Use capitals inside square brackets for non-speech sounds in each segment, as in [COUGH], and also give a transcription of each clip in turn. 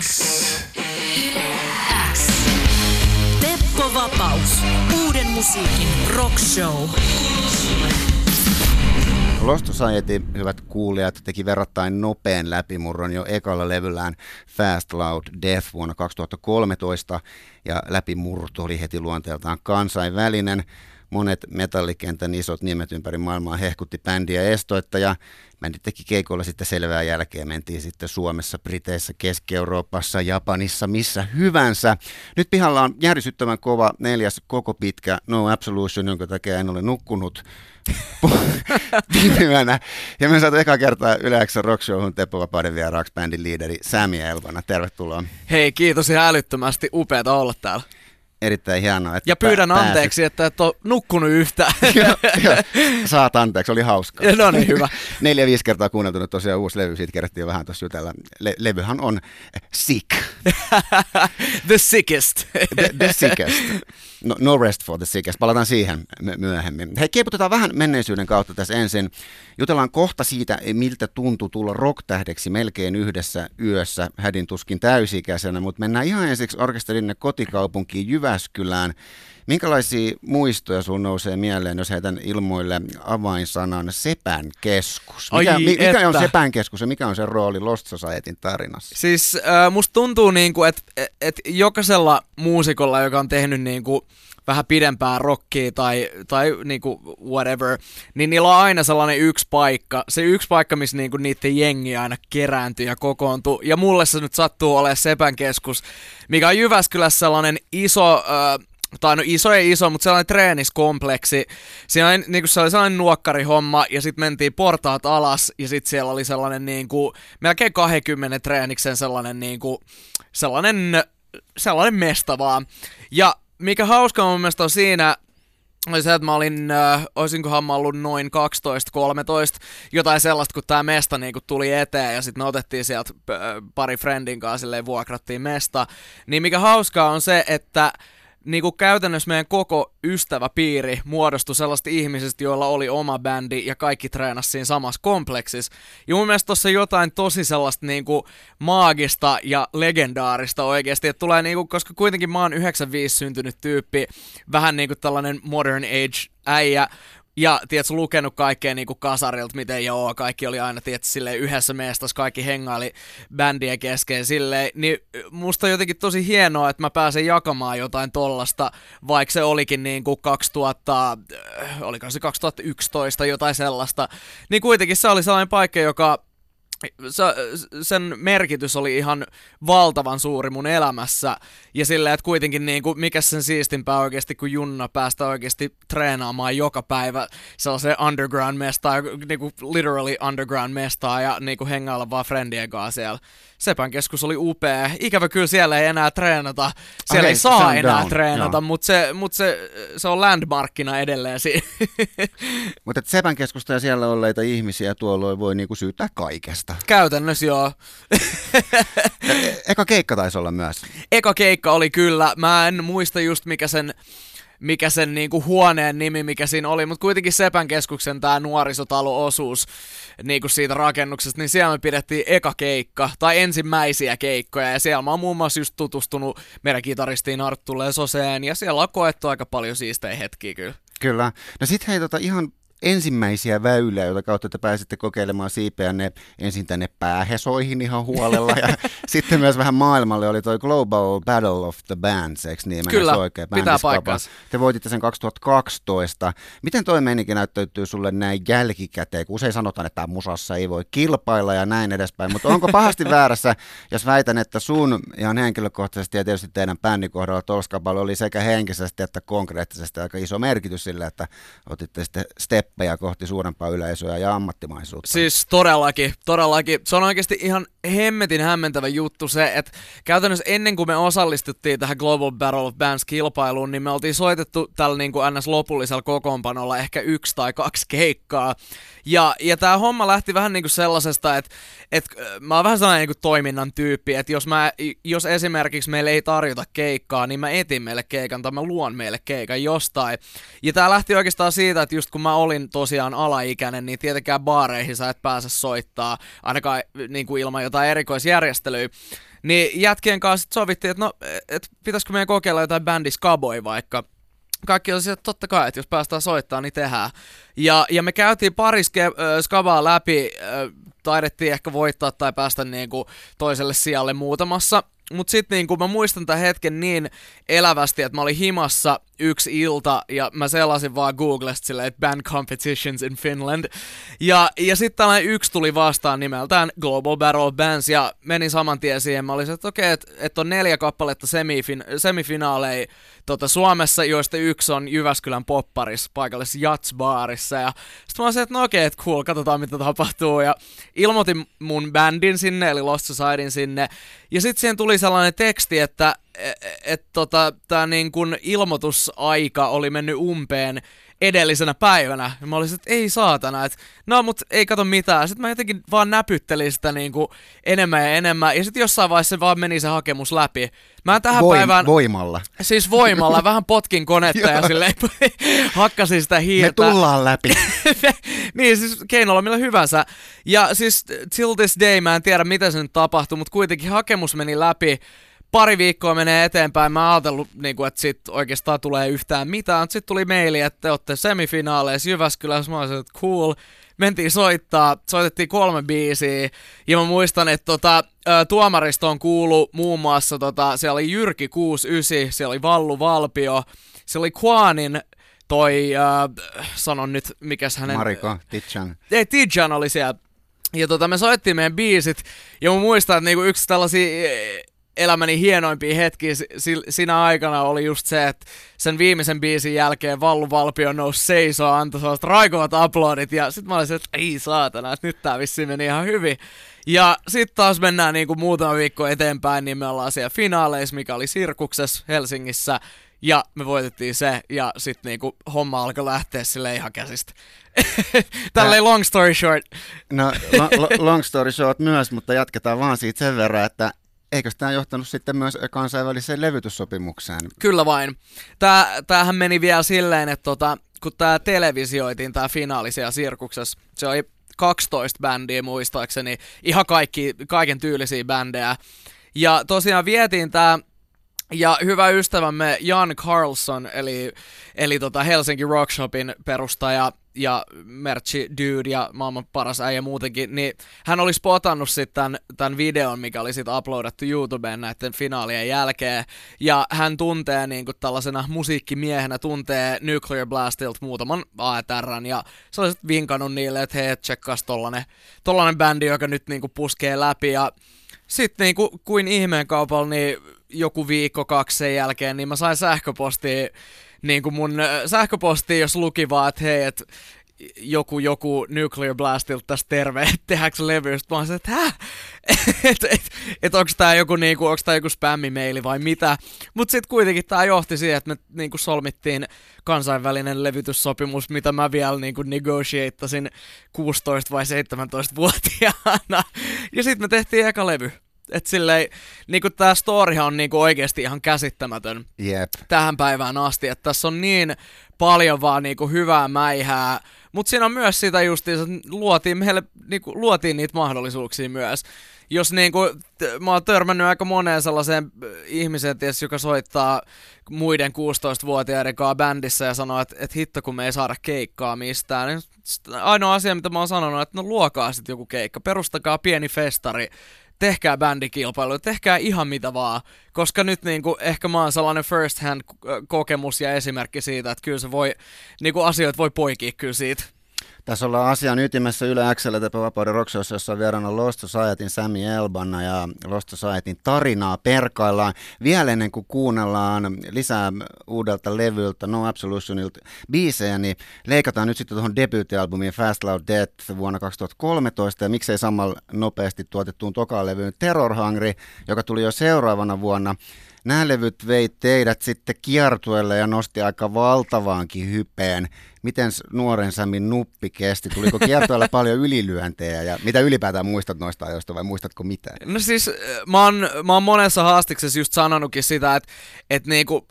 X. Teppo Vapaus. Uuden musiikin rock show. Lost Society, hyvät kuulijat, teki verrattain nopean läpimurron jo ekalla levyllään Fast Loud Death vuonna 2013, ja läpimurto oli heti luonteeltaan kansainvälinen. Monet metallikentän isot nimet ympäri maailmaa hehkutti bändiä estoitta, ja bändi teki keikolla sitten selvää jälkeen. Mentiin sitten Suomessa, Briteissä, Keski-Euroopassa, Japanissa, missä hyvänsä. Nyt pihalla on järisyttävän kova neljäs koko pitkä No Absolution, jonka takia en ole nukkunut [LAUGHS] viime. Ja me saatu eka kertaa Yleensä Rock Showhun Teppo Vapauden vieraaksi bändin liideri Sami Elvana. Tervetuloa. Hei, kiitos ihan älyttömästi. Upeata olla täällä. Erittäin hienoa. Että ja pyydän pää- anteeksi, että et ole nukkunut yhtään. [LAUGHS] joo, joo. Saat anteeksi, oli hauskaa. [LAUGHS] no niin, hyvä. [LAUGHS] Neljä, viisi kertaa kuunneltu nyt tosiaan uusi levy, siitä kerättiin vähän tuossa jutella. Le- levyhän on Sick. the sickest. the, the sickest. No, no rest for the sickest. Palataan siihen myöhemmin. Hei, kieputetaan vähän menneisyyden kautta tässä ensin. Jutellaan kohta siitä, miltä tuntui tulla rocktähdeksi melkein yhdessä yössä hädin tuskin täysikäisenä, mutta mennään ihan ensiksi orkesterinne kotikaupunkiin Jyväskylään. Minkälaisia muistoja sun nousee mieleen, jos heitän ilmoille avainsanan Sepän keskus? Mikä, Ai mikä että. on Sepän keskus ja mikä on sen rooli Lost Societyn tarinassa? Siis äh, musta tuntuu niinku, että et jokaisella muusikolla, joka on tehnyt niinku vähän pidempää rockia tai, tai niinku whatever, niin niillä on aina sellainen yksi paikka. Se yksi paikka, missä niinku niiden jengi aina kerääntyy ja kokoontuu. Ja mulle se nyt sattuu olemaan Sepän keskus, mikä on Jyväskylässä sellainen iso... Äh, tai no iso ei iso, mutta sellainen treeniskompleksi. Siinä oli, niinku, se oli sellainen nuokkarihomma ja sitten mentiin portaat alas ja sitten siellä oli sellainen niinku, melkein 20 treeniksen sellainen, niinku, sellainen, sellainen mesta vaan. Ja mikä hauska mun mielestä on siinä, oli se, että mä olin, äh, olisinkohan mä ollut noin 12-13, jotain sellaista, kun tää mesta niinku tuli eteen ja sitten me otettiin sieltä äh, pari friendin kanssa silleen vuokrattiin mesta. Niin mikä hauskaa on se, että niin kuin käytännössä meidän koko ystäväpiiri muodostui sellaista ihmisistä, joilla oli oma bändi ja kaikki treenasi siinä samassa kompleksissa. Ja mun mielestä tossa jotain tosi sellaista niin kuin maagista ja legendaarista oikeasti, että tulee niin kuin, koska kuitenkin mä oon 95 syntynyt tyyppi, vähän niin kuin tällainen modern age äijä, ja tiedätkö, lukenut kaikkea niinku kasarilta, miten joo, kaikki oli aina tiedätkö, silleen, yhdessä meestas, kaikki hengaili bändien kesken silleen, niin musta on jotenkin tosi hienoa, että mä pääsen jakamaan jotain tollasta, vaikka se olikin niinku 2000, äh, oliko se 2011 jotain sellaista, niin kuitenkin se oli sellainen paikka, joka sen merkitys oli ihan valtavan suuri mun elämässä. Ja silleen, että kuitenkin niin kuin, mikä sen siistimpää oikeasti, kun Junna päästä oikeasti treenaamaan joka päivä sellaiseen underground-mestaan, niin kuin literally underground-mestaan ja niin kuin hengailla vaan friendien kanssa siellä. Sepän keskus oli upea. Ikävä kyllä siellä ei enää treenata. Siellä Okei, ei saa enää down, treenata, mutta se, mut se, se on landmarkkina edelleen. [LAUGHS] Mutta Sepän keskusta ja siellä olleita ihmisiä tuolloin voi niinku syyttää kaikesta. Käytännössä joo. [LAUGHS] Eka keikka taisi olla myös. eka keikka oli kyllä, mä en muista just mikä sen mikä sen niinku huoneen nimi, mikä siinä oli, mutta kuitenkin Sepän keskuksen tämä nuorisotalo-osuus niinku siitä rakennuksesta, niin siellä me pidettiin eka keikka, tai ensimmäisiä keikkoja, ja siellä mä oon muun muassa just tutustunut meidän kitaristiin Arttu Lesoseen, ja siellä on koettu aika paljon siistejä hetkiä kyllä. Kyllä. No sit hei tota ihan ensimmäisiä väyliä, joita kautta te pääsitte kokeilemaan siipeänne ensin tänne päähesoihin ihan huolella ja [LAUGHS] sitten myös vähän maailmalle oli toi Global Battle of the Bands, eikö niin? Kyllä, oikein, pitää paikkansa. Te voititte sen 2012. Miten toi meininki näyttäytyy sulle näin jälkikäteen, kun usein sanotaan, että musassa ei voi kilpailla ja näin edespäin, mutta onko pahasti [LAUGHS] väärässä, jos väitän, että sun ihan henkilökohtaisesti ja tietysti teidän bändin kohdalla Tolskapalla oli sekä henkisesti että konkreettisesti aika iso merkitys sille, että otitte sitten steppejä kohti suurempaa yleisöä ja ammattimaisuutta. Siis todellakin, todellakin. Se on oikeasti ihan hemmetin hämmentävä juttu se, että käytännössä ennen kuin me osallistuttiin tähän Global Battle of Bands-kilpailuun, niin me oltiin soitettu tällä niin kuin NS-lopullisella kokoonpanolla ehkä yksi tai kaksi keikkaa. Ja, ja tämä homma lähti vähän niin kuin sellaisesta, että, että äh, mä oon vähän sellainen niin kuin toiminnan tyyppi, että jos, mä, jos esimerkiksi meille ei tarjota keikkaa, niin mä etin meille keikan tai mä luon meille keikan jostain. Ja tämä lähti oikeastaan siitä, että just kun mä olin tosiaan alaikäinen, niin tietenkään baareihin sä et pääse soittaa, ainakaan niin kuin ilman jotain erikoisjärjestelyä. Niin jätkien kanssa sovittiin, että no, et pitäisikö meidän kokeilla jotain bändi Skaboy vaikka. Kaikki oli että totta kai, että jos päästään soittamaan, niin tehdään. Ja, ja me käytiin pari ske- äh, skabaa läpi, äh, taidettiin ehkä voittaa tai päästä niinku toiselle sijalle muutamassa. Mutta sitten niinku, mä muistan tämän hetken niin elävästi, että mä olin himassa yksi ilta ja mä selasin vaan Googlesta silleen, että band competitions in Finland. Ja, ja sitten tällainen yksi tuli vastaan nimeltään Global of Bands ja menin saman tien siihen. Mä olisin, että okei, okay, että et on neljä kappaletta semifin- semifinaaleja tota, Suomessa, joista yksi on Jyväskylän popparis paikallisessa Jatsbaarissa. Ja sitten mä olisin, että no okei, okay, että cool, katsotaan mitä tapahtuu. Ja ilmoitin mun bändin sinne, eli Lost Societyn sinne. Ja sitten siihen tuli sellainen teksti, että et, tota, tämä niin kun ilmoitusaika oli mennyt umpeen edellisenä päivänä. Ja mä olisin, että ei saatana, että no mut ei kato mitään. Sitten mä jotenkin vaan näpyttelin sitä niin kuin enemmän ja enemmän. Ja sitten jossain vaiheessa se vaan meni se hakemus läpi. Mä tähän Voim- päivään... Voimalla. Siis voimalla, vähän potkin konetta ja silleen [LAUGHS] hakkasin sitä hiirtä. Me tullaan läpi. [LAUGHS] niin, siis keinolla millä hyvänsä. Ja siis till this day mä en tiedä mitä se nyt tapahtui, mutta kuitenkin hakemus meni läpi pari viikkoa menee eteenpäin, mä ajatellut, niin kuin, että sit oikeastaan tulee yhtään mitään. Sitten tuli maili, että te olette semifinaaleissa Jyväskylässä. Mä olisin, että cool. Mentiin soittaa, soitettiin kolme biisiä. Ja mä muistan, että tota, tuomaristoon kuulu muun muassa, tota, siellä oli Jyrki 69, siellä oli Vallu Valpio, siellä oli Kwaanin toi, äh, sanon nyt, mikäs hänen... Mariko, Titchan. Ei, Titchan oli siellä. Ja tota, me soittiin meidän biisit, ja mä muistan, että niinku yksi tällaisia elämäni hienoimpia hetkiä siinä aikana oli just se, että sen viimeisen biisin jälkeen Vallu Valpio nousi seisoo, antoi sellaiset raikovat aplodit ja sitten mä olisin, että ei saatana, että nyt tää vissiin meni ihan hyvin. Ja sitten taas mennään niinku muutama viikko eteenpäin, niin me ollaan siellä finaaleissa, mikä oli Sirkuksessa Helsingissä, ja me voitettiin se, ja sitten niinku homma alkoi lähteä sille ihan käsistä. [LAUGHS] Tälleen long story short. No, lo- [LAUGHS] long story short myös, mutta jatketaan vaan siitä sen verran, että Eikö tämä johtanut sitten myös kansainväliseen levytyssopimukseen? Kyllä vain. Tää, tämähän meni vielä silleen, että tota, kun tämä televisioitiin, tämä finaali siellä sirkuksessa, se oli 12 bändiä muistaakseni, ihan kaikki, kaiken tyylisiä bändejä. Ja tosiaan vietiin tämä ja hyvä ystävämme Jan Carlson, eli, eli tota Helsinki Rockshopin perustaja ja Merchi Dude ja maailman paras äijä muutenkin, niin hän oli spotannut sitten tämän, tämän videon, mikä oli sitten uploadattu YouTubeen näiden finaalien jälkeen. Ja hän tuntee niin kuin tällaisena musiikkimiehenä, tuntee Nuclear Blastilta muutaman AETRn ja se oli sitten vinkannut niille, että hei, tsekkaas tollanen, tollanen bändi, joka nyt niin kuin puskee läpi ja sitten niin kuin, kuin ihmeen kaupalla, niin joku viikko kaksi sen jälkeen, niin mä sain sähköpostia, niin kuin mun sähköpostiin, jos luki vaan, että hei, että joku, joku Nuclear Blastilta tässä terve, [LAUGHS] että tehdäänkö levy, mä oon että että [LAUGHS] et, et onko tää joku, niinku, joku spämmimeili vai mitä? Mut sit kuitenkin tää johti siihen, että me niinku solmittiin kansainvälinen levytyssopimus, mitä mä vielä niinku negotiateasin 16 vai 17-vuotiaana. [LAUGHS] Ja sitten me tehtiin eka levy. Et silleen, niinku tää storyhan on niinku oikeesti ihan käsittämätön Jep. tähän päivään asti, että tässä on niin paljon vaan niinku hyvää mäihää, mutta siinä on myös sitä justiinsa, että luotiin meille, niinku, luotiin niitä mahdollisuuksia myös. Jos niinku, t- mä oon törmännyt aika moneen sellaiseen äh, ihmiseen, ties, joka soittaa muiden 16-vuotiaiden kanssa bändissä ja sanoo, että, että hitto kun me ei saada keikkaa mistään. Niin ainoa asia, mitä mä oon sanonut, että no luokaa sitten joku keikka, perustakaa pieni festari, tehkää bändikilpailu, tehkää ihan mitä vaan, koska nyt niinku, ehkä mä oon sellainen first hand kokemus ja esimerkki siitä, että kyllä se voi, niinku asioita voi poikia kyllä siitä. Tässä ollaan asian ytimessä Yle Xllä Vapauden Rockshowssa, jossa on vieraana Lost Societyn Sami Elbanna ja Lost Societyn tarinaa perkaillaan. Vielä ennen kuin kuunnellaan lisää uudelta levyltä No Absolutionilta biisejä, niin leikataan nyt sitten tuohon debyyttialbumiin Fast Loud Death vuonna 2013 ja miksei samalla nopeasti tuotettuun tokaan levyyn Terror Hungry, joka tuli jo seuraavana vuonna. Nämä levyt vei teidät sitten kiertueelle ja nosti aika valtavaankin hypeen. Miten nuoren Samin nuppi kesti? Tuliko kiertueella [LAUGHS] paljon ylilyöntejä ja mitä ylipäätään muistat noista ajoista vai muistatko mitään? No siis mä oon, mä oon monessa haastiksessa just sanonutkin sitä, että, että niinku,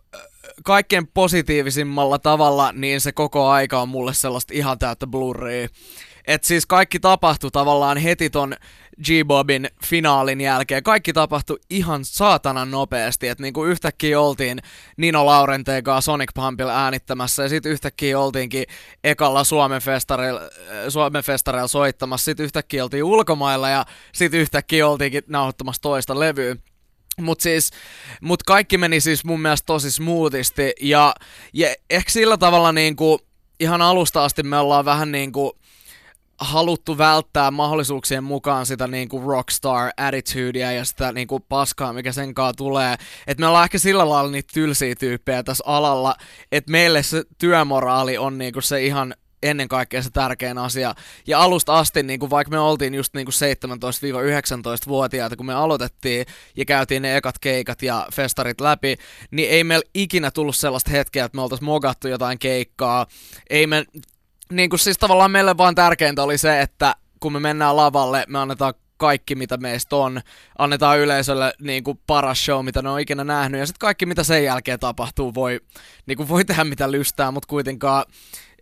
kaikkein positiivisimmalla tavalla niin se koko aika on mulle sellaista ihan täyttä blurria. Et siis kaikki tapahtui tavallaan heti ton G-Bobin finaalin jälkeen. Kaikki tapahtui ihan saatanan nopeasti, että niinku yhtäkkiä oltiin Nino Laurenteen kanssa Sonic Pumpilla äänittämässä ja sitten yhtäkkiä oltiinkin ekalla Suomen festarilla, Suomen festarilla soittamassa, sitten yhtäkkiä oltiin ulkomailla ja sitten yhtäkkiä oltiinkin nauhoittamassa toista levyä. Mutta siis, mut kaikki meni siis mun mielestä tosi smoothisti ja, ja ehkä sillä tavalla niinku, ihan alusta asti me ollaan vähän niinku haluttu välttää mahdollisuuksien mukaan sitä niinku rockstar attitudea ja sitä niinku paskaa, mikä sen kanssa tulee. Et me ollaan ehkä sillä lailla niitä tylsiä tyyppejä tässä alalla, että meille se työmoraali on niinku se ihan ennen kaikkea se tärkein asia. Ja alusta asti, niin kuin vaikka me oltiin just niin kuin 17-19-vuotiaita, kun me aloitettiin ja käytiin ne ekat keikat ja festarit läpi, niin ei meillä ikinä tullut sellaista hetkeä, että me oltaisiin mogattu jotain keikkaa. Ei me, niin kuin siis tavallaan meille vaan tärkeintä oli se, että kun me mennään lavalle, me annetaan kaikki, mitä meistä on. Annetaan yleisölle niin kuin paras show, mitä ne on ikinä nähnyt. Ja sitten kaikki, mitä sen jälkeen tapahtuu, voi, niin kuin voi tehdä mitä lystää, mutta kuitenkaan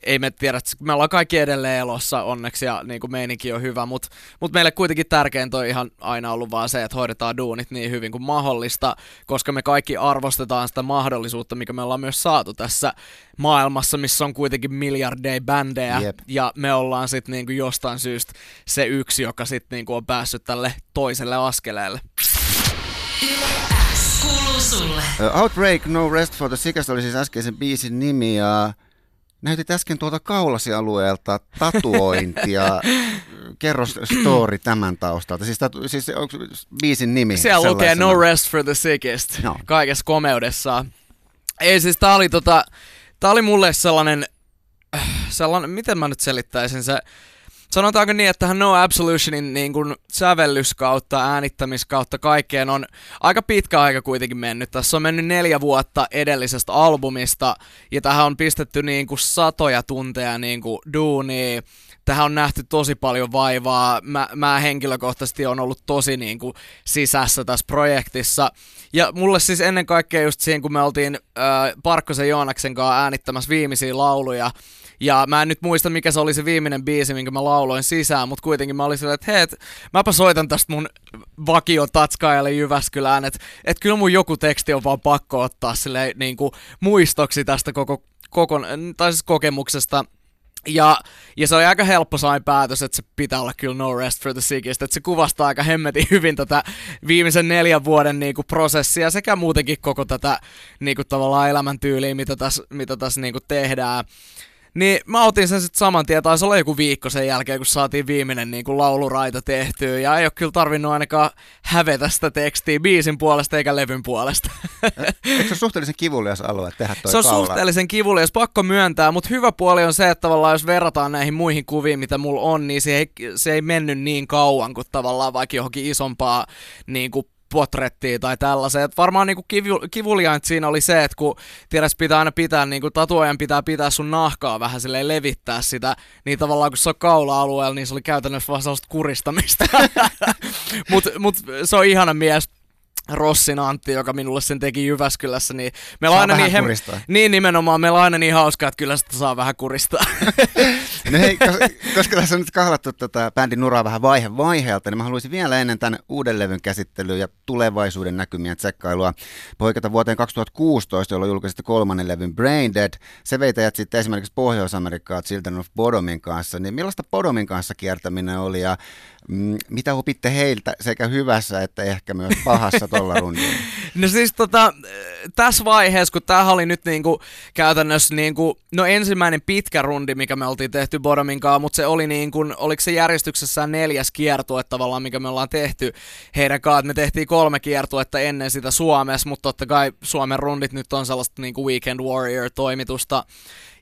ei me tiedä, että me ollaan kaikki edelleen elossa onneksi ja niin kuin meininki on hyvä, mutta mut meille kuitenkin tärkeintä on ihan aina ollut vaan se, että hoidetaan duunit niin hyvin kuin mahdollista, koska me kaikki arvostetaan sitä mahdollisuutta, mikä me ollaan myös saatu tässä maailmassa, missä on kuitenkin miljardeja bändejä Jep. ja me ollaan sitten niin kuin jostain syystä se yksi, joka sitten niin kuin on päässyt tälle toiselle askeleelle. Kuuluu sulle. Uh, Outbreak, No Rest for the Sickest oli siis äskeisen biisin nimi ja näytit äsken tuolta kaulasialueelta tatuointia. [LAUGHS] Kerro story tämän taustalta. Siis, tatu, siis onko biisin nimi Siellä lukee? No Rest for the Sickest No. kaikessa komeudessaan. Ei siis tää oli tota, tää oli mulle sellainen, sellainen, miten mä nyt selittäisin se, sanotaanko niin, että No Absolutionin niin kuin sävellys kautta, äänittämis kautta kaikkeen on aika pitkä aika kuitenkin mennyt. Tässä on mennyt neljä vuotta edellisestä albumista ja tähän on pistetty niin kuin satoja tunteja niin kuin duunia. Tähän on nähty tosi paljon vaivaa. Mä, mä henkilökohtaisesti on ollut tosi niin kuin sisässä tässä projektissa. Ja mulle siis ennen kaikkea just siinä, kun me oltiin äh, Parkkosen Joonaksen kanssa äänittämässä viimeisiä lauluja, ja mä en nyt muista, mikä se oli se viimeinen biisi, minkä mä lauloin sisään, mutta kuitenkin mä olin silleen, että hei, et, mäpä soitan tästä mun vakio tatskaajalle Jyväskylään, että et kyllä mun joku teksti on vaan pakko ottaa silleen niin kuin muistoksi tästä koko, koko tai siis kokemuksesta. Ja, ja se oli aika helppo sain päätös, että se pitää olla kyllä No Rest for the Sickest, että se kuvastaa aika hemmetin hyvin tätä viimeisen neljän vuoden niinku prosessia sekä muutenkin koko tätä niinku tavallaan elämäntyyliä, mitä tässä mitä täs, niinku tehdään. Niin mä otin sen sitten saman tien, taisi olla joku viikko sen jälkeen, kun saatiin viimeinen niin kuin lauluraita tehtyä, ja ei ole kyllä tarvinnut ainakaan hävetä sitä tekstiä biisin puolesta eikä levyn puolesta. Eikö se ole suhteellisen kivulias alue tehdä toi se on kaula? suhteellisen kivulias, pakko myöntää, mutta hyvä puoli on se, että tavallaan jos verrataan näihin muihin kuviin, mitä mulla on, niin se ei, se ei mennyt niin kauan kuin tavallaan vaikka johonkin isompaa niin kuin potrettia tai tällaiseen. Et varmaan niinku kivu, siinä oli se, että kun tiedäs pitää aina pitää, niinku tatuojan pitää pitää sun nahkaa vähän silleen levittää sitä, niin tavallaan kun se on kaula-alueella, niin se oli käytännössä vaan sellaista kuristamista. [LAUGHS] mut, mut se on ihana mies, Rossin Antti, joka minulle sen teki Jyväskylässä, niin meillä on aina niin, hem- niin nimenomaan, meillä on aina niin hauskaa, että kyllä sitä saa vähän kuristaa. [LAUGHS] No hei, koska, koska tässä on nyt kahlattu tätä bändin nuraa vähän vaihe vaiheelta, niin mä haluaisin vielä ennen tämän uuden levyn käsittelyä ja tulevaisuuden näkymien tsekkailua poiketa vuoteen 2016, jolloin julkaisitte kolmannen levyn Brain Dead. Se vei teidät sitten esimerkiksi Pohjois-Amerikkaa Children of Bodomin kanssa. Niin millaista Bodomin kanssa kiertäminen oli ja mitä opitte heiltä sekä hyvässä että ehkä myös pahassa tuolla [LAUGHS] rundilla? No siis tota, tässä vaiheessa, kun tämähän oli nyt niinku käytännössä niinku, no ensimmäinen pitkä rundi, mikä me oltiin tehty Bodomin kanssa, mutta se oli niinku, oliko se järjestyksessään neljäs kiertue tavallaan, mikä me ollaan tehty heidän kanssaan. Me tehtiin kolme kiertuetta ennen sitä Suomessa, mutta totta kai Suomen rundit nyt on sellaista niinku Weekend Warrior-toimitusta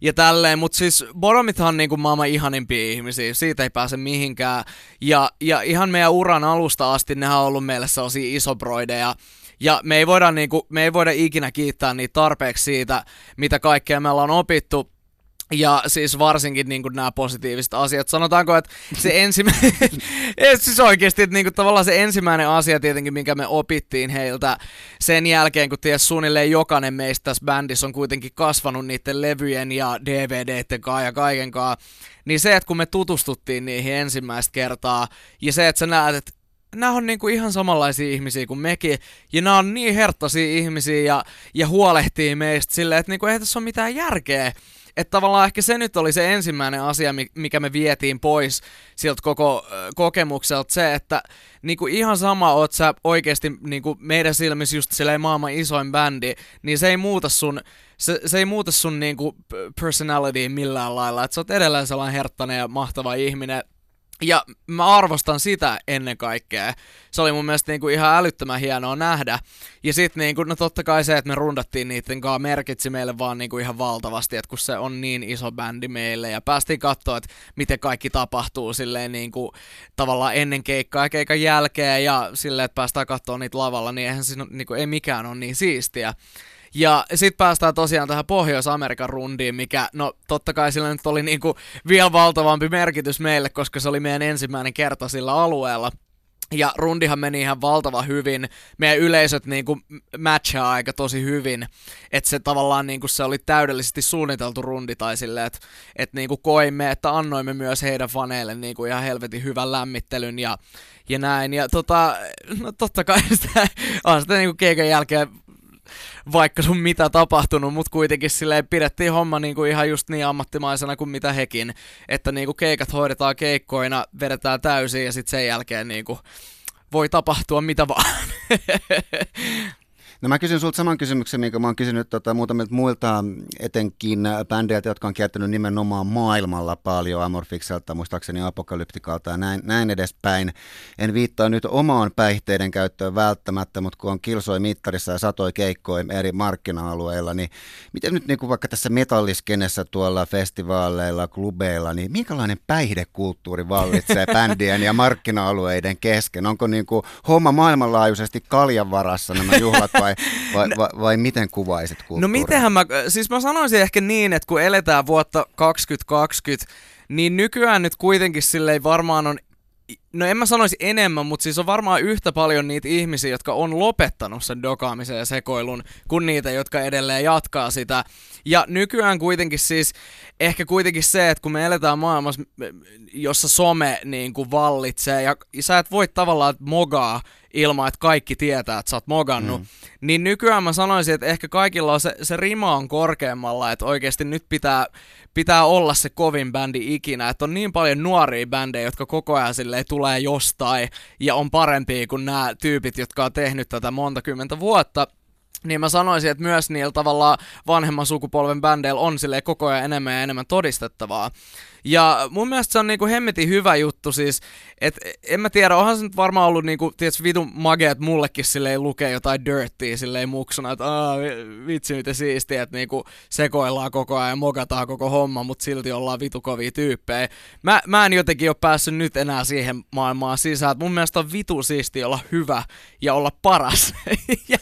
ja tälleen, mutta siis Boromithan on niinku maailman ihanimpia ihmisiä, siitä ei pääse mihinkään. Ja, ja ihan meidän uran alusta asti nehän on ollut meille sellaisia isobroideja, ja me ei voida, niinku, me ei voida ikinä kiittää niitä tarpeeksi siitä, mitä kaikkea me ollaan opittu. Ja siis varsinkin niin nämä positiiviset asiat. Sanotaanko, että se ensimmäinen, [LAUGHS] siis oikeasti, että niin kuin, tavallaan se ensimmäinen asia tietenkin, minkä me opittiin heiltä sen jälkeen, kun ties suunnilleen jokainen meistä tässä bändissä on kuitenkin kasvanut niiden levyjen ja DVDten kanssa ja kaiken kanssa, niin se, että kun me tutustuttiin niihin ensimmäistä kertaa, ja se, että sä näet, että nämä on niinku ihan samanlaisia ihmisiä kuin mekin, ja nämä on niin herttaisia ihmisiä ja, ja huolehtii meistä silleen, että niinku, ei tässä ole mitään järkeä. Että tavallaan ehkä se nyt oli se ensimmäinen asia, mikä me vietiin pois siltä koko kokemukselta, se, että niinku ihan sama oot sä oikeasti niinku meidän silmissä just silleen maailman isoin bändi, niin se ei muuta sun, se, se ei muuta sun niinku personality millään lailla, että sä oot edelleen sellainen herttainen ja mahtava ihminen, ja mä arvostan sitä ennen kaikkea. Se oli mun mielestä niinku ihan älyttömän hienoa nähdä. Ja sitten niinku, no totta kai se, että me rundattiin niiden kanssa merkitsi meille vaan niinku ihan valtavasti, että kun se on niin iso bändi meille. Ja päästiin katsoa, että miten kaikki tapahtuu silleen niinku, tavallaan ennen keikkaa ja keikan jälkeen. Ja silleen, että päästään katsoa niitä lavalla, niin eihän siinä, niinku, ei mikään ole niin siistiä. Ja sitten päästään tosiaan tähän Pohjois-Amerikan rundiin, mikä, no totta kai sillä nyt oli niinku vielä valtavampi merkitys meille, koska se oli meidän ensimmäinen kerta sillä alueella. Ja rundihan meni ihan valtava hyvin. Meidän yleisöt niinku matchaa aika tosi hyvin. Että se tavallaan niinku se oli täydellisesti suunniteltu rundi tai silleen, että et niinku koimme, että annoimme myös heidän faneille niinku ihan helvetin hyvän lämmittelyn ja, ja näin. Ja tota, no totta kai [LAUGHS] sitä, on sitä niinku keikan jälkeen vaikka sun mitä tapahtunut, mutta kuitenkin silleen pidettiin homma niinku ihan just niin ammattimaisena kuin mitä hekin, että niinku keikat hoidetaan keikkoina, vedetään täysin ja sitten sen jälkeen niinku voi tapahtua mitä vaan. [LAUGHS] No mä kysyn sulta saman kysymyksen, minkä mä oon kysynyt tota, muutamilta muilta etenkin bändeiltä, jotka on kiertänyt nimenomaan maailmalla paljon, Amorfikselta, muistaakseni Apokalyptikalta ja näin, näin edespäin. En viittaa nyt omaan päihteiden käyttöön välttämättä, mutta kun on kilsoi mittarissa ja satoi keikkoja eri markkina-alueilla, niin miten nyt niin kuin vaikka tässä metalliskenessä tuolla festivaaleilla, klubeilla, niin minkälainen päihdekulttuuri vallitsee [LAUGHS] bändien ja markkina-alueiden kesken? Onko niin kuin homma maailmanlaajuisesti kaljan varassa nämä juhlat vai vai, vai, vai, vai miten kuvaisit kulttuuria? No mitenhän mä, siis mä sanoisin ehkä niin, että kun eletään vuotta 2020, niin nykyään nyt kuitenkin silleen varmaan on no en mä sanoisi enemmän, mutta siis on varmaan yhtä paljon niitä ihmisiä, jotka on lopettanut sen dokaamisen ja sekoilun, kuin niitä, jotka edelleen jatkaa sitä. Ja nykyään kuitenkin siis, ehkä kuitenkin se, että kun me eletään maailmassa, jossa some niin kuin vallitsee, ja sä et voi tavallaan mogaa ilman, että kaikki tietää, että sä oot mogannut, mm. niin nykyään mä sanoisin, että ehkä kaikilla on se, se rima on korkeammalla, että oikeasti nyt pitää, pitää olla se kovin bändi ikinä, että on niin paljon nuoria bändejä, jotka koko ajan silleen tulee jostain ja on parempia kuin nämä tyypit, jotka on tehnyt tätä monta kymmentä vuotta, niin mä sanoisin, että myös niillä tavalla vanhemman sukupolven bändeillä on sille koko ajan enemmän ja enemmän todistettavaa. Ja mun mielestä se on niinku hemmetin hyvä juttu siis, että en mä tiedä, onhan se nyt varmaan ollut niinku, tiedätkö, vitun mageet mullekin silleen lukee jotain dirttiä silleen muksuna, että aah, vitsi miten siistiä, että niinku sekoillaan koko ajan ja mogataan koko homma, mutta silti ollaan vitu kovia tyyppejä. Mä, mä en jotenkin ole päässyt nyt enää siihen maailmaan sisään, että mun mielestä on vitu siistiä olla hyvä ja olla paras. [LAUGHS] ja,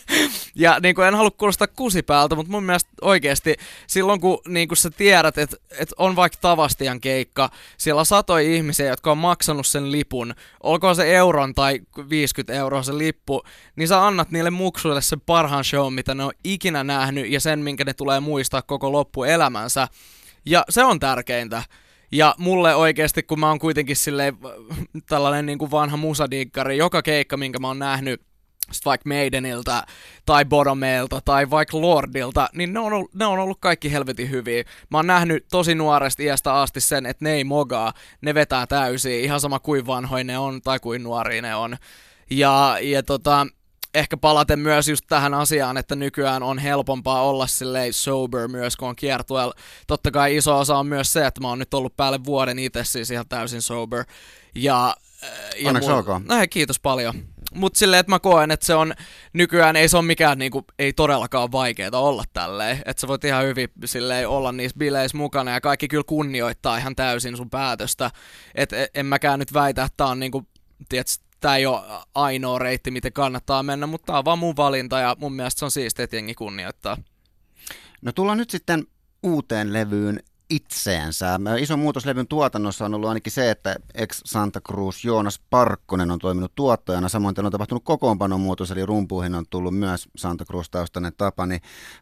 ja niinku en halua kuulostaa kusipäältä, mutta mun mielestä oikeasti silloin kun niinku sä tiedät, että et on vaikka Tavastian keikka, siellä on satoja ihmisiä, jotka on maksanut sen lipun, olkoon se euron tai 50 euroa se lippu, niin sä annat niille muksuille sen parhaan show, mitä ne on ikinä nähnyt ja sen, minkä ne tulee muistaa koko loppuelämänsä. Ja se on tärkeintä. Ja mulle oikeasti, kun mä oon kuitenkin silleen tällainen niin kuin vanha musadiikkari, joka keikka, minkä mä oon nähnyt, vaikka Maidenilta tai Bodomeilta tai vaikka Lordilta, niin ne on, ollut, ne on ollut kaikki helvetin hyviä. Mä oon nähnyt tosi nuoresta iästä asti sen, että ne ei mogaa, ne vetää täysin, ihan sama kuin vanhoin ne on tai kuin nuori ne on. Ja, ja tota, ehkä palaten myös just tähän asiaan, että nykyään on helpompaa olla silleen sober myös, kun on kiertueella. Totta kai iso osa on myös se, että mä oon nyt ollut päälle vuoden itse siis ihan täysin sober. Ja, ja Onneksi mulla, olkoon. No, kiitos paljon. Mutta silleen, että mä koen, että se on nykyään, ei se ole mikään, niinku, ei todellakaan vaikeaa olla tälleen. Että sä voit ihan hyvin silleen olla niissä bileissä mukana ja kaikki kyllä kunnioittaa ihan täysin sun päätöstä. Että en mäkään nyt väitä, että tää on niinku, tiedätkö, tämä ei ole ainoa reitti, miten kannattaa mennä, mutta tämä on vaan mun valinta ja mun mielestä se on siistiä, että jengi kunnioittaa. No tullaan nyt sitten uuteen levyyn itseensä. Iso muutos levyn tuotannossa on ollut ainakin se, että ex Santa Cruz Joonas Parkkonen on toiminut tuottajana. Samoin on tapahtunut kokoonpanon muutos, eli rumpuihin on tullut myös Santa Cruz-taustainen Tapani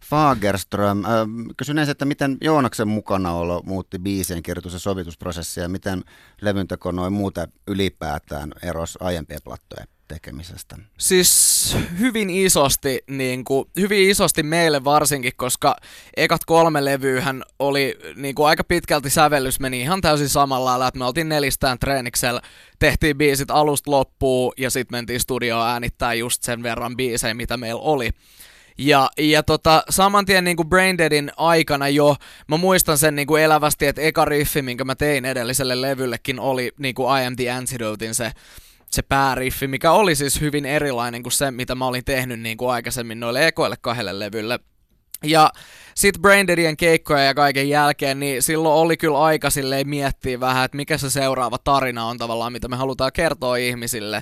Fagerström. Äh, kysyn ensin, että miten Joonaksen mukanaolo muutti biisien kirjoitus- ja sovitusprosessia ja miten levynteko noin muuten ylipäätään eros aiempien plattojen? Tekemisestä? Siis hyvin isosti, niin kuin, hyvin isosti meille varsinkin, koska ekat kolme levyyhän oli niin kuin aika pitkälti sävellys meni ihan täysin samalla lailla, että me oltiin nelistään treeniksellä, tehtiin biisit alusta loppuun ja sitten mentiin studioon äänittää just sen verran biisejä, mitä meillä oli. Ja, ja tota, saman tien niin kuin Braindeadin aikana jo, mä muistan sen niin kuin elävästi, että eka riffi, minkä mä tein edelliselle levyllekin, oli niin kuin I Am The Antidotein se, se pääriffi, mikä oli siis hyvin erilainen kuin se, mitä mä olin tehnyt niin kuin aikaisemmin noille ekoille kahdelle levylle. Ja sitten Braindeadien keikkoja ja kaiken jälkeen, niin silloin oli kyllä aika silleen miettiä vähän, että mikä se seuraava tarina on tavallaan, mitä me halutaan kertoa ihmisille.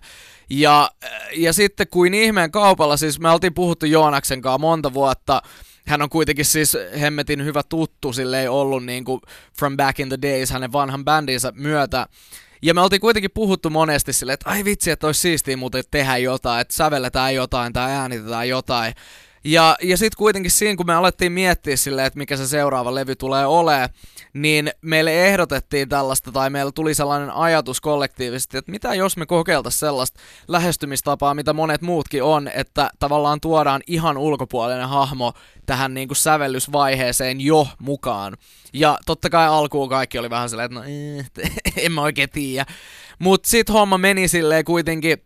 Ja, ja sitten kuin ihmeen kaupalla, siis me oltiin puhuttu Joonaksen kanssa monta vuotta, hän on kuitenkin siis hemmetin hyvä tuttu, sille ei ollut niin kuin from back in the days hänen vanhan bändinsä myötä. Ja me oltiin kuitenkin puhuttu monesti silleen, että ai vitsi, että olisi siistiä muuten tehdä jotain, että sävelletään jotain tai äänitetään jotain. Ja, ja sitten kuitenkin siinä, kun me alettiin miettiä silleen, että mikä se seuraava levy tulee olemaan, niin meille ehdotettiin tällaista, tai meillä tuli sellainen ajatus kollektiivisesti, että mitä jos me kokeiltaisiin sellaista lähestymistapaa, mitä monet muutkin on, että tavallaan tuodaan ihan ulkopuolinen hahmo tähän niin kuin sävellysvaiheeseen jo mukaan. Ja totta kai alkuun kaikki oli vähän silleen, että no eh, [LAUGHS] en mä oikein tiedä. Mutta sitten homma meni silleen kuitenkin,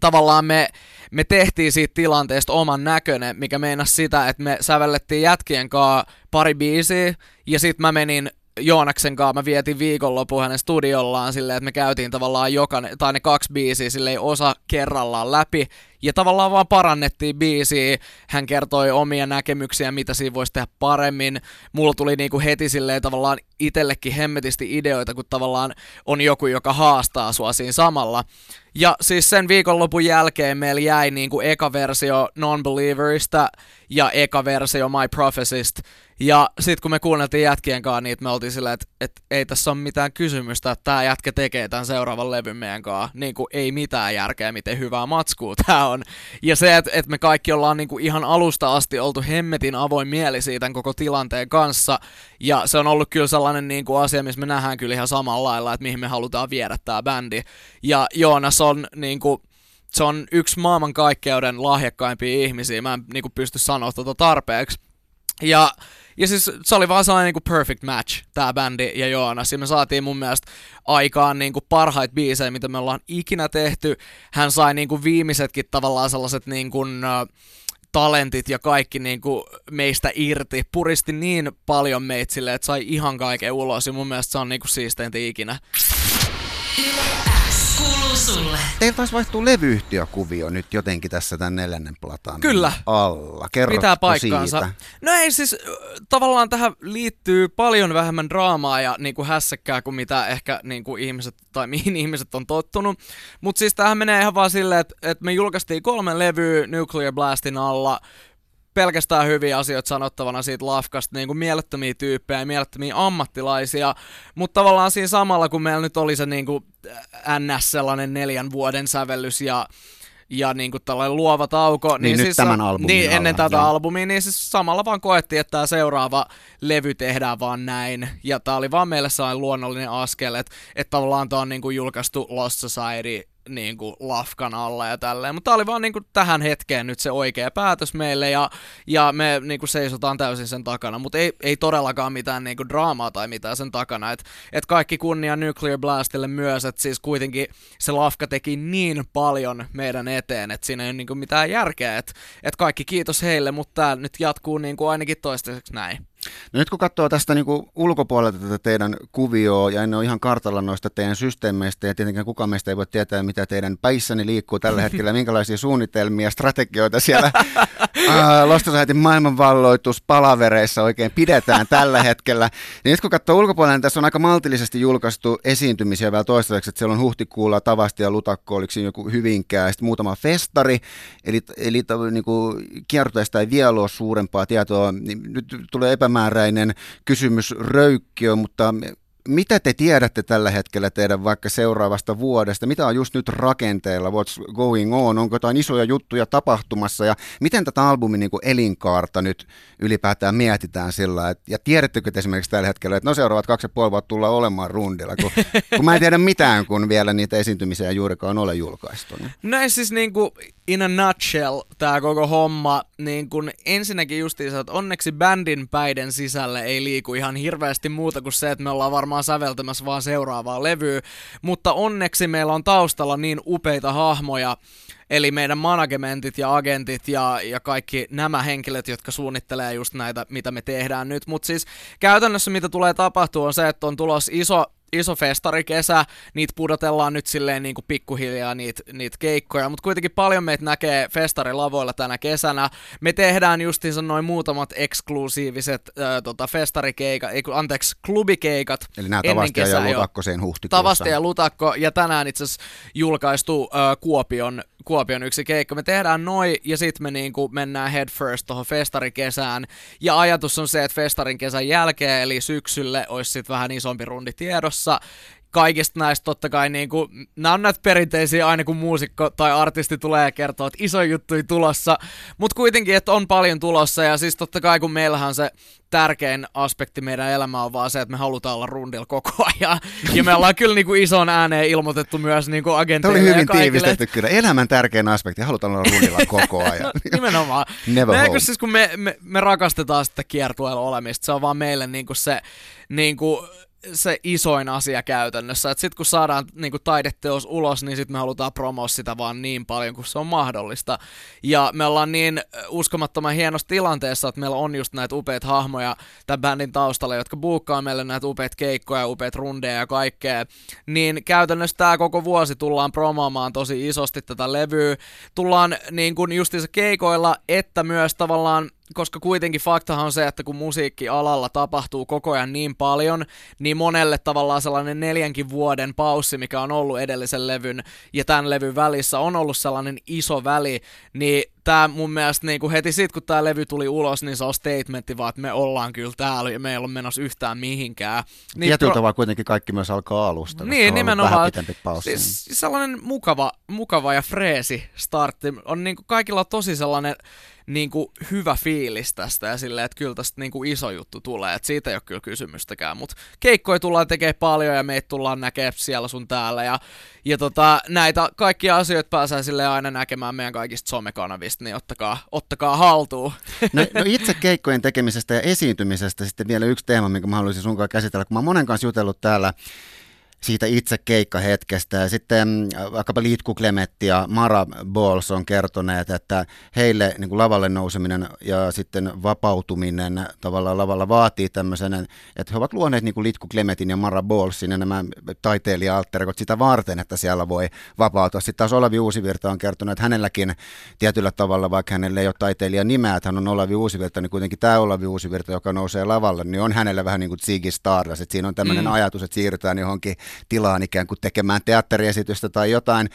tavallaan me, me tehtiin siitä tilanteesta oman näköinen, mikä meinasi sitä, että me sävellettiin jätkien kanssa pari biisiä, ja sitten mä menin Joonaksen kanssa mä vietin viikonlopun hänen studiollaan silleen, että me käytiin tavallaan jokainen, tai ne kaksi biisiä silleen osa kerrallaan läpi, ja tavallaan vaan parannettiin biisiä, hän kertoi omia näkemyksiä, mitä siinä voisi tehdä paremmin, mulla tuli niinku heti silleen tavallaan itsellekin hemmetisti ideoita, kun tavallaan on joku, joka haastaa sua siinä samalla. Ja siis sen viikonlopun jälkeen meillä jäi niinku eka versio Non-Believerista ja eka versio My Prophecyst, ja sitten kun me kuunneltiin jätkien kanssa, niin me oltiin silleen, että, että ei tässä ole mitään kysymystä, että tämä jätkä tekee tämän seuraavan levyn meidän kanssa. Niin kuin ei mitään järkeä, miten hyvää matskua [LAUGHS] tämä on. Ja se, että, että me kaikki ollaan niin kuin ihan alusta asti oltu hemmetin avoin mieli siitä koko tilanteen kanssa. Ja se on ollut kyllä sellainen niin kuin asia, missä me nähdään kyllä ihan samalla lailla, että mihin me halutaan viedä tämä bändi. Ja Joonas on niin kuin, se on yksi maailmankaikkeuden lahjakkaimpia ihmisiä. Mä en niin kuin, pysty sanoa tuota tarpeeksi. Ja ja siis se oli vaan sellainen niinku perfect match, tää bändi ja Joonas. Ja me saatiin mun mielestä aikaan niinku parhaita biisejä, mitä me ollaan ikinä tehty. Hän sai niinku viimeisetkin tavallaan sellaiset niinku, uh, talentit ja kaikki niinku meistä irti. Puristi niin paljon meitä silleen, että sai ihan kaiken ulos. Ja mun mielestä se on niinku siisteintä ikinä. Sulle. Teillä taisi vaihtua levyyhtiökuvio nyt jotenkin tässä tämän neljännen platan Kyllä. alla. Kerrotko Pitää paikkaansa. siitä? No ei siis, tavallaan tähän liittyy paljon vähemmän draamaa ja niinku hässäkkää kuin mitä ehkä niinku ihmiset, tai [LAUGHS] mihin ihmiset on tottunut. Mutta siis tähän menee ihan vaan silleen, että et me julkaistiin kolme levyä Nuclear Blastin alla, pelkästään hyviä asioita sanottavana siitä lafkasta, niin kuin mielettömiä tyyppejä ja mielettömiä ammattilaisia, mutta tavallaan siinä samalla, kun meillä nyt oli se niin kuin NS sellainen neljän vuoden sävellys ja ja niin kuin tällainen luova tauko. Niin, niin nyt siis, tämän albumin Niin, alla, ennen tätä joo. albumia, niin siis samalla vaan koettiin, että tämä seuraava levy tehdään vaan näin. Ja tämä oli vaan meille sellainen luonnollinen askel, että, että tavallaan tämä on niin kuin julkaistu Lost Society niin kuin lafkan alla ja tälleen. Mutta tämä oli vaan niin kuin tähän hetkeen nyt se oikea päätös meille ja, ja me niin kuin seisotaan täysin sen takana. Mutta ei, ei todellakaan mitään niin kuin draamaa tai mitään sen takana. Että et kaikki kunnia Nuclear Blastille myös, että siis kuitenkin se lafka teki niin paljon meidän eteen, että siinä ei ole niin kuin mitään järkeä. Että et kaikki kiitos heille, mutta tämä nyt jatkuu niin kuin ainakin toistaiseksi näin. No nyt kun katsoo tästä niin kuin ulkopuolelta tätä teidän kuvioa ja en ole ihan kartalla noista teidän systeemeistä ja tietenkään kukaan meistä ei voi tietää, mitä teidän päissäni liikkuu tällä [LAUGHS] hetkellä, minkälaisia suunnitelmia, strategioita siellä [LAUGHS] Societyn maailmanvalloitus palavereissa oikein pidetään tällä hetkellä. Niin nyt kun katsoo ulkopuolella, niin tässä on aika maltillisesti julkaistu esiintymisiä vielä toistaiseksi, että siellä on huhtikuulla Tavasti ja Lutakko, oliko siinä joku Hyvinkää, ja sitten muutama festari, eli, eli niin kuin kiertueesta ei vielä ole suurempaa tietoa, niin nyt tulee epämääräinen kysymys röykkiö, mutta mitä te tiedätte tällä hetkellä teidän vaikka seuraavasta vuodesta? Mitä on just nyt rakenteella? What's going on? Onko jotain isoja juttuja tapahtumassa? Ja miten tätä albumin niin elinkaarta nyt ylipäätään mietitään sillä että, Ja tiedättekö te esimerkiksi tällä hetkellä, että no seuraavat kaksi ja puoli vuotta olemaan rundilla, kun, kun mä en tiedä mitään, kun vielä niitä esiintymisiä juurikaan ole julkaistu. Niin. Näin siis niin kuin in a nutshell tämä koko homma, niin kun ensinnäkin justiinsa, että onneksi bändin päiden sisälle ei liiku ihan hirveästi muuta kuin se, että me ollaan varmaan säveltämässä vaan seuraavaa levyä, mutta onneksi meillä on taustalla niin upeita hahmoja, Eli meidän managementit ja agentit ja, ja kaikki nämä henkilöt, jotka suunnittelee just näitä, mitä me tehdään nyt. Mutta siis käytännössä mitä tulee tapahtua on se, että on tulos iso iso festarikesä, niitä pudotellaan nyt silleen niin kuin pikkuhiljaa niitä, niitä keikkoja, mutta kuitenkin paljon meitä näkee festarilavoilla tänä kesänä. Me tehdään justiinsa noin muutamat eksklusiiviset äh, tota, festarikeikat, ei, anteeksi, klubikeikat Eli nämä Tavasti ja Lutakkoseen huhtikuussa. Tavasti ja Lutakko, ja tänään itse asiassa julkaistu äh, Kuopion Kuopion yksi keikka. Me tehdään noi ja sitten me niinku mennään head first tuohon festarikesään. Ja ajatus on se, että festarin kesän jälkeen, eli syksylle, olisi sitten vähän isompi rundi tiedossa kaikista näistä totta kai niin kuin, nämä on näitä perinteisiä aina kun muusikko tai artisti tulee kertoa, että iso juttu tulossa, mutta kuitenkin, että on paljon tulossa ja siis totta kai kun meillähän se tärkein aspekti meidän elämää on vaan se, että me halutaan olla rundilla koko [LAUGHS] ajan. Ja me ollaan kyllä niin kuin ison ääneen ilmoitettu myös niin kuin agenteille Tämä oli hyvin tiivistetty kyllä. Elämän tärkein aspekti, halutaan olla rundilla [LAUGHS] koko ajan. no, nimenomaan. Never me, siis kun me, me, me rakastetaan sitä kiertueella olemista, se on vaan meille niin kuin se niin kuin, se isoin asia käytännössä. Että sitten kun saadaan niinku taideteos ulos, niin sitten me halutaan promoa sitä vaan niin paljon kuin se on mahdollista. Ja me ollaan niin uskomattoman hienossa tilanteessa, että meillä on just näitä upeita hahmoja tämän bändin taustalla, jotka buukkaa meille näitä upeita keikkoja, upeita rundeja ja kaikkea. Niin käytännössä tämä koko vuosi tullaan promoomaan tosi isosti tätä levyä. Tullaan niin kuin justiinsa keikoilla, että myös tavallaan koska kuitenkin faktahan on se, että kun musiikkialalla tapahtuu koko ajan niin paljon, niin monelle tavallaan sellainen neljänkin vuoden paussi, mikä on ollut edellisen levyn ja tämän levyn välissä, on ollut sellainen iso väli, niin tämä mun mielestä niin kuin heti sit, kun tämä levy tuli ulos, niin se on statementti vaan, että me ollaan kyllä täällä ja me ei ole menossa yhtään mihinkään. Niin Tietyllä pro... tavalla kuitenkin kaikki myös alkaa alusta. Niin, nimenomaan. Siis sellainen mukava, mukava ja freesi startti. On niin kuin, kaikilla on tosi sellainen niin kuin, hyvä fiilis tästä ja silleen, että kyllä tästä niin kuin, iso juttu tulee. Että siitä ei ole kyllä kysymystäkään, mutta keikkoja tullaan tekemään paljon ja meitä tullaan näkemään siellä sun täällä ja, ja tota, näitä kaikkia asioita pääsee sille aina näkemään meidän kaikista somekanavista, niin ottakaa, ottakaa haltuun. No, no itse keikkojen tekemisestä ja esiintymisestä sitten vielä yksi teema, minkä mä haluaisin sunkaan käsitellä, kun mä oon monen kanssa jutellut täällä siitä itse keikkahetkestä. Ja sitten mm, vaikkapa Liitku Klemetti ja Mara Balls on kertoneet, että heille niin kuin lavalle nouseminen ja sitten vapautuminen tavallaan lavalla vaatii tämmöisen, että he ovat luoneet niin kuin Liitku Klemetin ja Mara Ballsin ja nämä taiteilija sitä varten, että siellä voi vapautua. Sitten taas Olavi Uusivirta on kertonut, että hänelläkin tietyllä tavalla, vaikka hänellä ei ole taiteilija nimeä, että hän on Olavi Uusivirta, niin kuitenkin tämä Olavi Uusivirta, joka nousee lavalle, niin on hänellä vähän niin kuin Ziggy Stardust, siinä on tämmöinen mm. ajatus, että siirrytään johonkin tilaan ikään kuin tekemään teatteriesitystä tai jotain.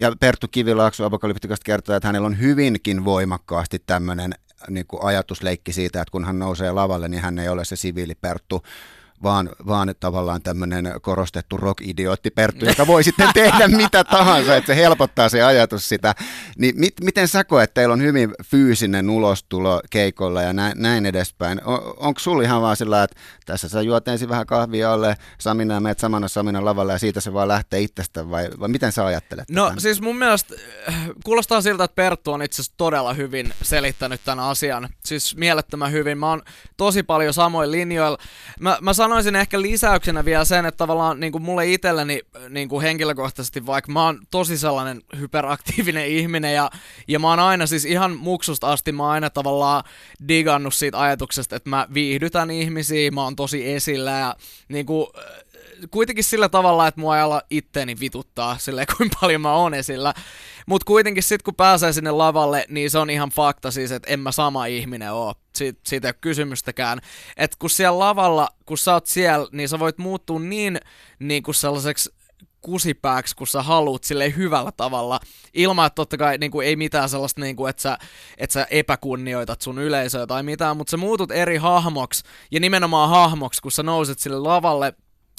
Ja Perttu Kivilaakso Apokalyptikasta kertoo, että hänellä on hyvinkin voimakkaasti tämmöinen niin kuin ajatusleikki siitä, että kun hän nousee lavalle, niin hän ei ole se siviiliperttu, vaan, vaan tavallaan tämmöinen korostettu rock-idiootti Perttu, joka voi sitten tehdä [LAUGHS] mitä tahansa, että se helpottaa se ajatus sitä. Niin mit, miten sä koet, että teillä on hyvin fyysinen ulostulo keikolla ja näin, näin edespäin? On, onko sulla ihan vaan sillä, että tässä sä juot ensin vähän kahvia alle, Samina ja meet samana Samina lavalla ja siitä se vaan lähtee itsestä vai, vai miten sä ajattelet? No tämän? siis mun mielestä äh, kuulostaa siltä, että Perttu on itse asiassa todella hyvin selittänyt tämän asian. Siis mielettömän hyvin. Mä oon tosi paljon samoin linjoilla. Mä, mä sanon, sanoisin ehkä lisäyksenä vielä sen, että tavallaan niin kuin mulle itselleni niin kuin henkilökohtaisesti, vaikka mä oon tosi sellainen hyperaktiivinen ihminen ja, ja mä oon aina siis ihan muksusta asti, mä oon aina tavallaan digannut siitä ajatuksesta, että mä viihdytän ihmisiä, mä oon tosi esillä ja niin kuin, kuitenkin sillä tavalla, että mua ei ala itteeni vituttaa sille [LAUGHS] kuinka paljon mä oon esillä. Mutta kuitenkin sitten kun pääsee sinne lavalle, niin se on ihan fakta siis, että en mä sama ihminen oo. Siit, siitä ei ole kysymystäkään. Että kun siellä lavalla, kun sä oot siellä, niin sä voit muuttua niin, niin kuin sellaiseksi kusipääksi, kun sä haluut sille hyvällä tavalla, ilman että totta kai niin kuin, ei mitään sellaista, niin kuin, että, sä, että sä epäkunnioitat sun yleisöä tai mitään, mutta sä muutut eri hahmoksi, ja nimenomaan hahmoksi, kun sä nouset sille lavalle,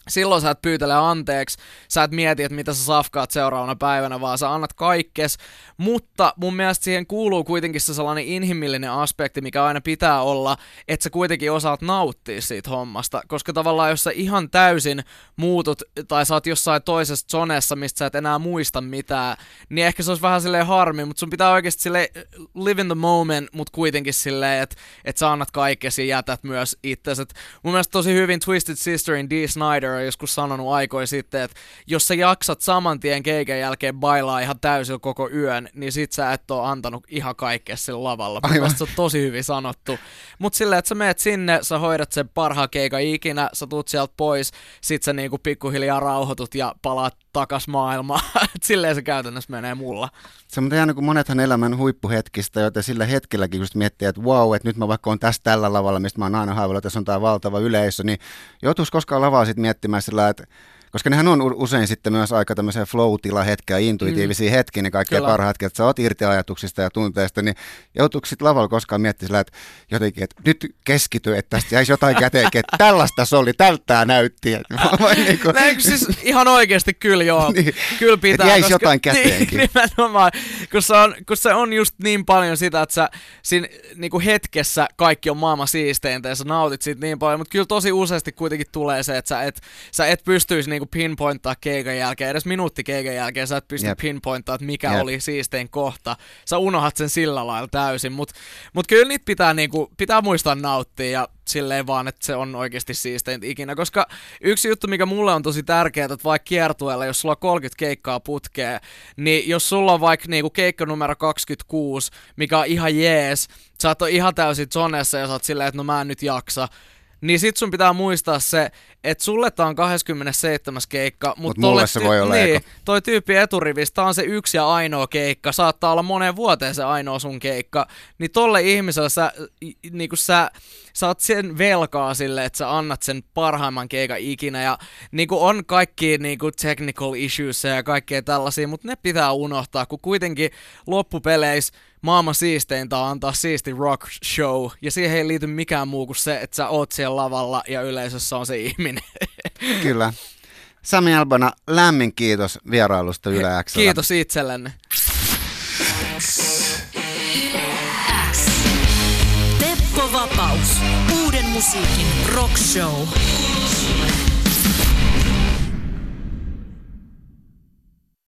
silloin sä et pyytele anteeksi, sä et mieti, että mitä sä safkaat seuraavana päivänä, vaan sä annat kaikkes. Mutta mun mielestä siihen kuuluu kuitenkin se sellainen inhimillinen aspekti, mikä aina pitää olla, että sä kuitenkin osaat nauttia siitä hommasta. Koska tavallaan jos sä ihan täysin muutut tai sä oot jossain toisessa zonessa, mistä sä et enää muista mitään, niin ehkä se olisi vähän silleen harmi, mutta sun pitää oikeasti silleen live in the moment, mutta kuitenkin silleen, että et sä annat kaikkesi ja jätät myös itse. Mun mielestä tosi hyvin Twisted Sisterin D. Snyder on joskus sanonut aikoja sitten, että jos sä jaksat saman tien keikan jälkeen bailaa ihan täysin koko yön, niin sit sä et ole antanut ihan kaikkea sillä lavalla. Aivan. se on tosi hyvin sanottu. Mut silleen, että sä meet sinne, sä hoidat sen parhaan keikan ikinä, sä tuut sieltä pois, sit sä niinku pikkuhiljaa rauhoitut ja palaat takas maailmaan. [LAUGHS] silleen se käytännössä menee mulla. Se on ihan kuin monethan elämän huippuhetkistä, joten sillä hetkelläkin just miettii, että wow, että nyt mä vaikka on tässä tällä lavalla, mistä mä oon aina haaveillut, että tässä on tämä valtava yleisö, niin joutuisi koskaan lavaa sitten miettimään sillä, että koska nehän on usein sitten myös aika tämmöisiä flow hetkiä, intuitiivisia mm. hetkiä, ne kaikkein parhaat hetket, että sä oot irti ajatuksista ja tunteista, niin joutuuko sitten lavalla koskaan miettimään että jotenkin, että nyt keskity, että tästä jäisi jotain käteen, että tällaista se oli, tältä näytti. [LAUGHS] Niin kuin... Näin, siis ihan oikeasti kyllä joo, [LAUGHS] niin, kyllä pitää. Että jäisi koska, jotain [LAUGHS] käteenkin. Niin, nimenomaan, kun se, on, kun se on just niin paljon sitä, että sä siinä niin kuin hetkessä kaikki on maailman siisteintä ja sä nautit siitä niin paljon, mutta kyllä tosi useasti kuitenkin tulee se, että sä et, sä et pystyisi niinku pinpointtaa keikan jälkeen, edes minuutti keikan jälkeen sä et pysty yep. pinpointtaa, että mikä yep. oli siistein kohta. Sä unohat sen sillä lailla täysin, mutta mut kyllä niitä pitää, niinku, pitää muistaa nauttia ja silleen vaan, että se on oikeasti siistein ikinä, koska yksi juttu, mikä mulle on tosi tärkeää, että vaikka kiertueella, jos sulla on 30 keikkaa putkea, niin jos sulla on vaikka niinku keikka numero 26, mikä on ihan jees, sä oot ihan täysin zonessa ja sä oot silleen, että no mä en nyt jaksa, niin sit sun pitää muistaa se, että sulle tää on 27. keikka, mutta Mut mulle se voi olla niin, toi tyyppi eturivistä on se yksi ja ainoa keikka, saattaa olla moneen vuoteen se ainoa sun keikka, niin tolle ihmiselle sä, niinku sä, sä oot sen velkaa sille, että sä annat sen parhaimman keikan ikinä, ja niinku on kaikki niinku technical issues ja kaikkea tällaisia, mutta ne pitää unohtaa, kun kuitenkin loppupeleissä maailman siisteintä on antaa siisti rock show, ja siihen ei liity mikään muu kuin se, että sä oot siellä lavalla ja yleisössä on se ihminen. [LAUGHS] Kyllä. Sami Albana, lämmin kiitos vierailusta Yle X. Kiitos itsellenne. Teppo Vapaus. Uuden musiikin rock show.